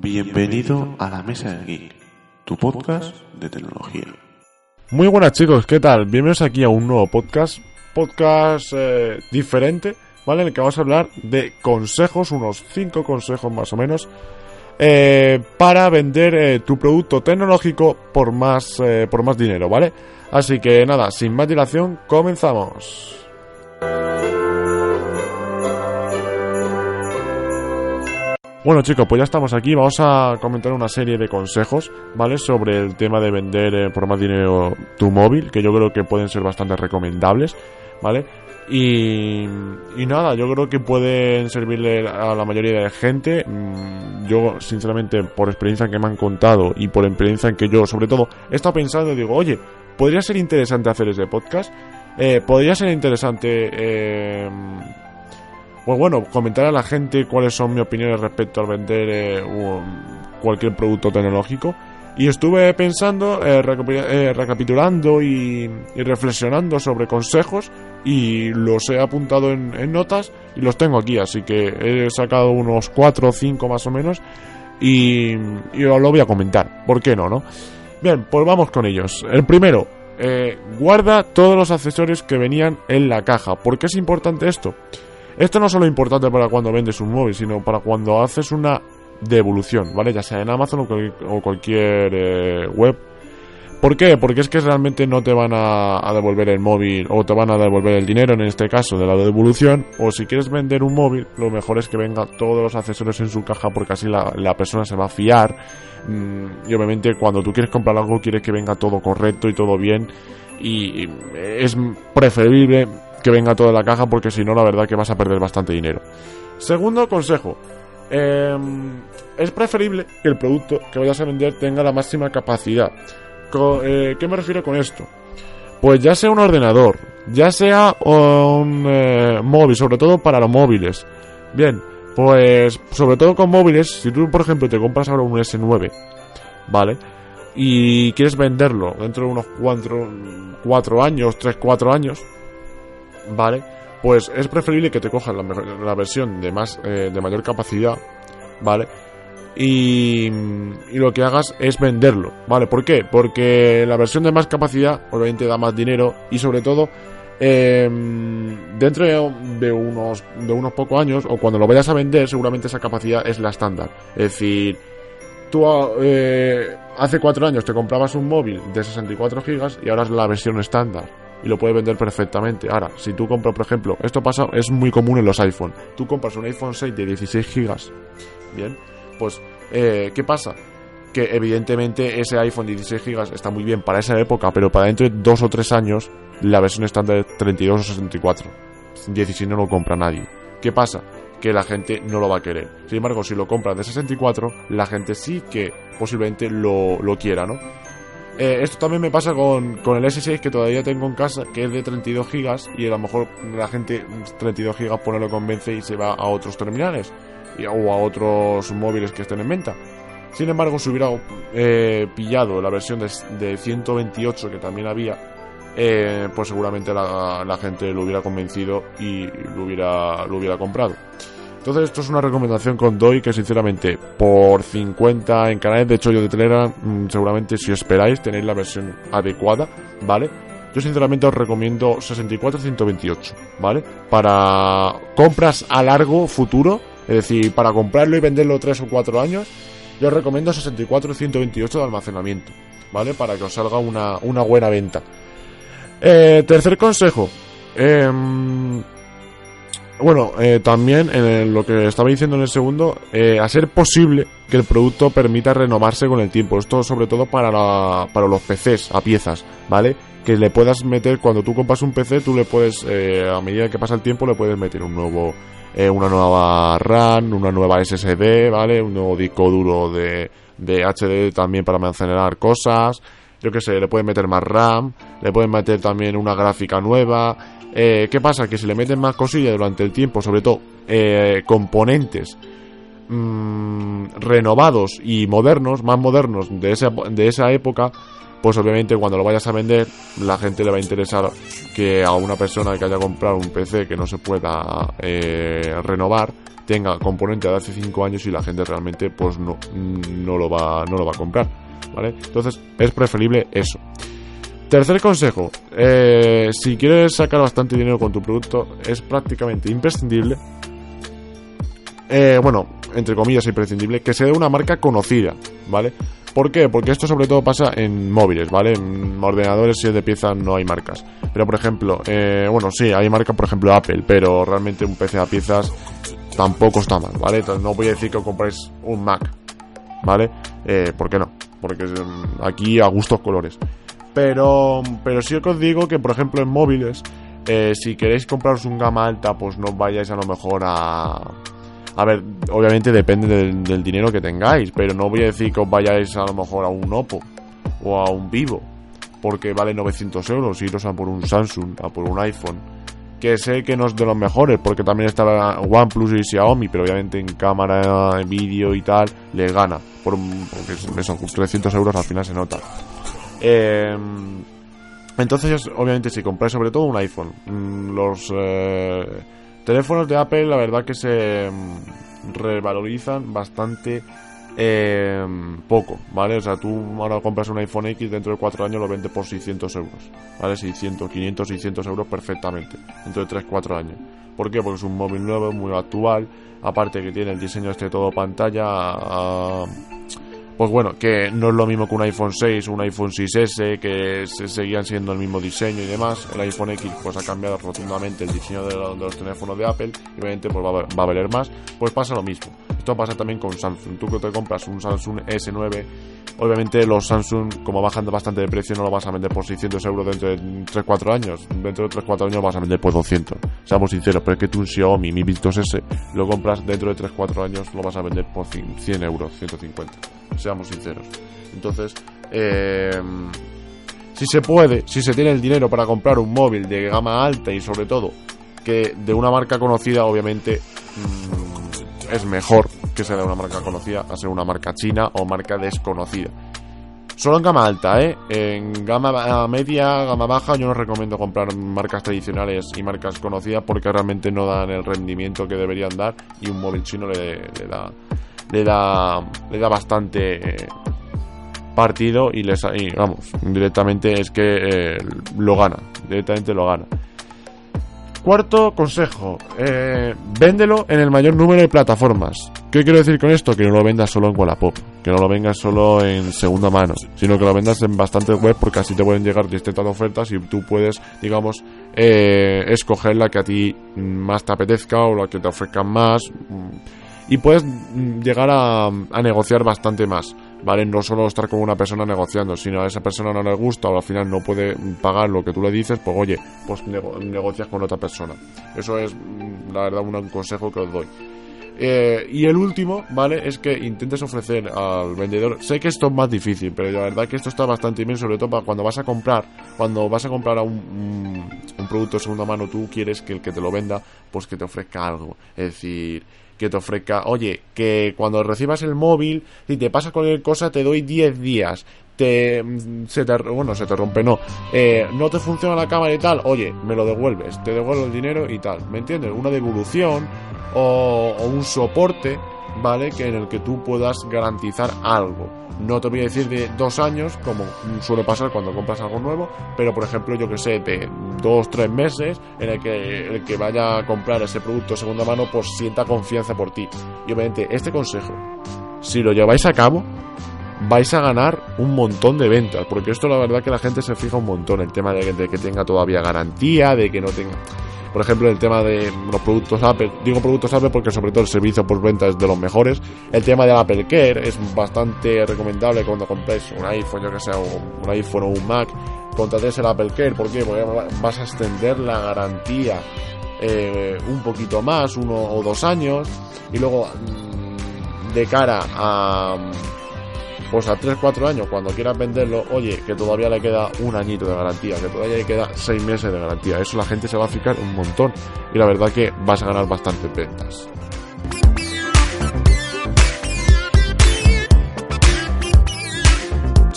Bienvenido a la Mesa del Geek, tu podcast de tecnología. Muy buenas chicos, ¿qué tal? Bienvenidos aquí a un nuevo podcast, podcast eh, diferente, ¿vale? En el que vamos a hablar de consejos, unos 5 consejos más o menos, eh, para vender eh, tu producto tecnológico por más, por más dinero, ¿vale? Así que nada, sin más dilación, comenzamos. Bueno chicos, pues ya estamos aquí, vamos a comentar una serie de consejos, ¿vale? Sobre el tema de vender eh, por más dinero tu móvil, que yo creo que pueden ser bastante recomendables, ¿vale? Y, y nada, yo creo que pueden servirle a la mayoría de gente. Mm, yo, sinceramente, por experiencia que me han contado y por experiencia en que yo, sobre todo, he estado pensando digo, oye, podría ser interesante hacer ese podcast. Eh, podría ser interesante... Eh, pues bueno, comentar a la gente cuáles son mis opiniones respecto al vender eh, cualquier producto tecnológico. Y estuve pensando, eh, eh, recapitulando y, reflexionando sobre consejos y los he apuntado en, notas y los tengo aquí, así que he sacado unos 4 o 5 más o menos y, y lo voy a comentar. ¿Por qué no, no? Bien, pues vamos con ellos. El primero, guarda todos los accesorios que venían en la caja. ¿Por qué es importante esto? Esto no es solo importante para cuando vendes un móvil, sino para cuando haces una devolución, ¿vale? Ya sea en Amazon o, cualquier eh, web. ¿Por qué? Porque es que realmente no te van a, devolver el móvil o te van a devolver el dinero en este caso de la devolución. O si quieres vender un móvil, lo mejor es que venga todos los accesorios en su caja porque así la, persona se va a fiar. Mm, y obviamente cuando tú quieres comprar algo quieres que venga todo correcto y todo bien. Y es preferible que venga toda la caja porque si no la verdad que vas a perder bastante dinero. Segundo consejo. Em, es preferible que el producto que vayas a vender tenga la máxima capacidad. Eh, ¿Qué me refiero con esto? Pues ya sea un ordenador, ya sea un eh, móvil, sobre todo para los móviles. Bien, pues sobre todo con móviles, si tú por ejemplo te compras ahora un S9, ¿vale? Y quieres venderlo dentro de unos 4 años, 3, 4 años, ¿vale? Pues es preferible que te cojas la, versión de, más, eh, de mayor capacidad, ¿vale? Y, lo que hagas es venderlo, ¿vale? ¿Por qué? Porque la versión de más capacidad obviamente da más dinero y sobre todo em, dentro de unos, de unos pocos años o cuando lo vayas a vender seguramente esa capacidad es la estándar. Es decir, tú eh, hace cuatro años te comprabas un móvil de 64 gigas y ahora es la versión estándar y lo puedes vender perfectamente. Ahora, si tú compras, por ejemplo, esto pasa, es muy común en los iPhone. Tú compras un iPhone 6 de 16 gigas, bien, pues, eh, ¿qué pasa? Que evidentemente ese iPhone de 16 gigas está muy bien para esa época, pero para dentro de dos o tres años la versión estándar es 32 o 64. 16 no lo compra nadie. ¿Qué pasa? Que la gente no lo va a querer. Sin embargo, si lo compras de 64, la gente sí que posiblemente lo, lo quiera, ¿no? Eh, esto también me pasa con, con, el S6 que todavía tengo en casa, que es de 32 gigas y a lo mejor la gente 32 gigas pone lo convence y se va a otros terminales y, o a otros móviles que estén en venta. Sin embargo, si hubiera eh, pillado la versión de, de, 128 que también había, eh, pues seguramente la, la, gente lo hubiera convencido y lo hubiera, lo hubiera comprado. Entonces esto es una recomendación con doy que sinceramente por 50 en canales de chollo de Telegram mm, seguramente si esperáis tenéis la versión adecuada, ¿vale? Yo sinceramente os recomiendo 64-128, ¿vale? Para compras a largo futuro, es decir, para comprarlo y venderlo 3 o 4 años, yo os recomiendo 64-128 de almacenamiento, ¿vale? Para que os salga una, una buena venta. Eh, tercer consejo. Eh, bueno, eh, también en lo que estaba diciendo en el segundo, eh, a ser posible que el producto permita renovarse con el tiempo. Esto sobre todo para, para los PCs a piezas, ¿vale? Que le puedas meter, cuando tú compras un PC, tú le puedes, eh, a medida que pasa el tiempo, le puedes meter un nuevo, una nueva RAM, una nueva SSD, ¿vale? Un nuevo disco duro de, de HD también para almacenar cosas. Yo qué sé, le puedes meter más RAM, le puedes meter también una gráfica nueva, eh, ¿Qué pasa? Que si le meten más cosillas durante el tiempo, sobre todo eh, componentes mm, renovados y modernos, más modernos de esa, de esa época, pues obviamente cuando lo vayas a vender, la gente le va a interesar que a una persona que haya comprado un PC que no se pueda eh, renovar, tenga componente de hace 5 años y la gente realmente pues no, no, lo va, no lo va a comprar. ¿vale? Entonces es preferible eso. Tercer consejo, eh, si quieres sacar bastante dinero con tu producto, es prácticamente imprescindible, eh, bueno, entre comillas imprescindible, que sea una marca conocida, ¿vale? ¿Por qué? Porque esto sobre todo pasa en móviles, ¿vale? En ordenadores si es de piezas no hay marcas. Pero por ejemplo, eh, bueno, sí, hay marca por ejemplo Apple, pero realmente un PC a piezas tampoco está mal, ¿vale? Entonces no voy a decir que compréis un Mac, ¿vale? Eh, ¿Por qué no? Porque mm, aquí a gustos colores. Pero, pero sí que os digo que, por ejemplo, en móviles, eh, si queréis compraros un gama alta, pues no vayáis a lo mejor a... A ver, obviamente depende del, dinero que tengáis, pero no voy a decir que os vayáis a lo mejor a un Oppo o a un Vivo, porque vale 900 euros, iros a por un Samsung, a por un iPhone, que sé que no es de los mejores, porque también está OnePlus y Xiaomi, pero obviamente en cámara, en vídeo y tal, le gana, por, porque son 300 euros al final se nota. Eh, entonces, obviamente, si compráis sobre todo un iPhone, mm, los eh, teléfonos de Apple, la verdad que se mm, revalorizan bastante eh, poco, ¿vale? O sea, tú ahora compras un iPhone X, dentro de 4 años lo vendes por 600 euros, ¿vale? 600, 500, 600 euros perfectamente, dentro de 3, 4 años. ¿Por qué? Porque es un móvil nuevo, muy actual, aparte que tiene el diseño este todo pantalla, pues bueno, que no es lo mismo que un iPhone 6 o un iPhone 6S, que se seguían siendo el mismo diseño y demás. El iPhone X pues ha cambiado rotundamente el diseño de, los teléfonos de Apple y obviamente pues va a valer más. Pues pasa lo mismo. Esto pasa también con Samsung. Tú que te compras un Samsung S9 Obviamente los Samsung, como bajan bastante de precio, no lo vas a vender por 600 euros dentro de 3-4 años. Dentro de 3-4 años lo vas a vender por 200. Seamos sinceros, pero es que tú un Xiaomi Mi Bit 2S lo compras dentro de 3-4 años, lo vas a vender por 100 euros, 150. Seamos sinceros. Entonces, eh, si se puede, si se tiene el dinero para comprar un móvil de gama alta y sobre todo que de una marca conocida, obviamente... Mmm, es mejor que sea de una marca conocida a ser una marca china o marca desconocida. Solo en gama alta, ¿eh? En gama media, gama baja, yo no recomiendo comprar marcas tradicionales y marcas conocidas porque realmente no dan el rendimiento que deberían dar y un móvil chino le, da le da le da bastante partido y les vamos directamente es que eh, lo gana directamente lo gana Cuarto consejo, eh, véndelo en el mayor número de plataformas. ¿Qué quiero decir con esto? Que no lo vendas solo en Wallapop, que no lo vendas solo en segunda mano, sino que lo vendas en bastantes web porque así te pueden llegar distintas ofertas y tú puedes, digamos, eh, escoger la que a ti más te apetezca o la que te ofrezcan más y puedes llegar a negociar bastante más. ¿Vale? No solo estar con una persona negociando, sino a esa persona no le gusta o al final no puede pagar lo que tú le dices, pues oye, pues negocias con otra persona. Eso es, mm, la verdad, un consejo que os doy. Eh, y el último, ¿vale? Es que intentes ofrecer al vendedor. Sé que esto es más difícil, pero la verdad que esto está bastante bien, sobre todo para cuando vas a comprar. Cuando vas a comprar a un, un producto de segunda mano, tú quieres que el que te lo venda, pues que te ofrezca algo. Es decir, que te ofrezca, oye, que cuando recibas el móvil, si te pasa cualquier cosa, te doy 10 días. Te, se te, bueno, se te rompe, no. Eh, no te funciona la cámara y tal, oye, me lo devuelves, te devuelvo el dinero y tal. ¿Me entiendes? Una devolución o, o un soporte, ¿vale? Que en el que tú puedas garantizar algo. No te voy a decir de dos años, como suele pasar cuando compras algo nuevo, pero por ejemplo, yo que sé, de dos, tres meses, en el que el que vaya a comprar ese producto de segunda mano, pues sienta confianza por ti. Y obviamente, este consejo, si lo lleváis a cabo, vais a ganar un montón de ventas, porque esto la verdad que la gente se fija un montón, el tema de, de que tenga todavía garantía, de que no tenga por ejemplo, el tema de los productos Apple, digo productos Apple porque sobre todo el servicio por venta es de los mejores. El tema del Apple Care es bastante recomendable cuando compréis un iPhone, yo que sea, un iPhone o un Mac, contratéis el Apple Care, ¿por qué? Porque vas a extender la garantía eh, un poquito más, uno o dos años, y luego mm, de cara a pues a 3-4 años, cuando quieras venderlo, oye, que todavía le queda un añito de garantía, que todavía le queda 6 meses de garantía. Eso la gente se va a fijar un montón y la verdad que vas a ganar bastantes ventas.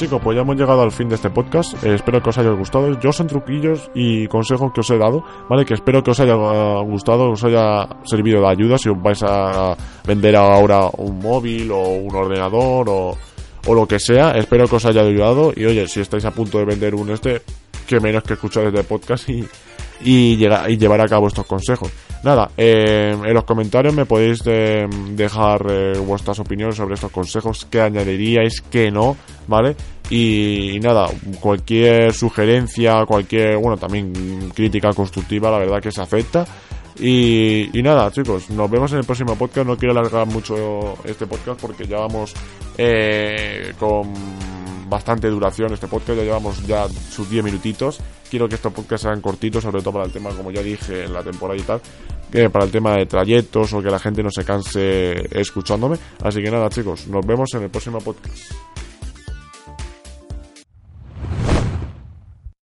chicos, pues ya hemos llegado al fin de este podcast. Eh, espero que os haya gustado. Yo son truquillos y consejos que os he dado, ¿vale? Que espero que os haya uh, gustado, os haya servido de ayuda si os vais a vender ahora un móvil o un ordenador o, o lo que sea. Espero que os haya ayudado. Y oye, si estáis a punto de vender un este, que menos que escuchar este podcast y, y, llegar, y llevar a cabo estos consejos. Nada, eh, en los comentarios me podéis eh, dejar eh, vuestras opiniones sobre estos consejos, qué añadiríais, qué no, ¿vale? Y, nada, cualquier sugerencia, cualquier, bueno, también crítica constructiva, la verdad que se acepta. Y, nada, chicos, nos vemos en el próximo podcast. No quiero alargar mucho este podcast porque ya vamos con bastante duración este podcast, ya llevamos ya sus 10 minutitos. Quiero que estos podcasts sean cortitos, sobre todo para el tema, como ya dije en la temporada y tal, que para el tema de trayectos o que la gente no se canse escuchándome. Así que nada, chicos, nos vemos en el próximo podcast.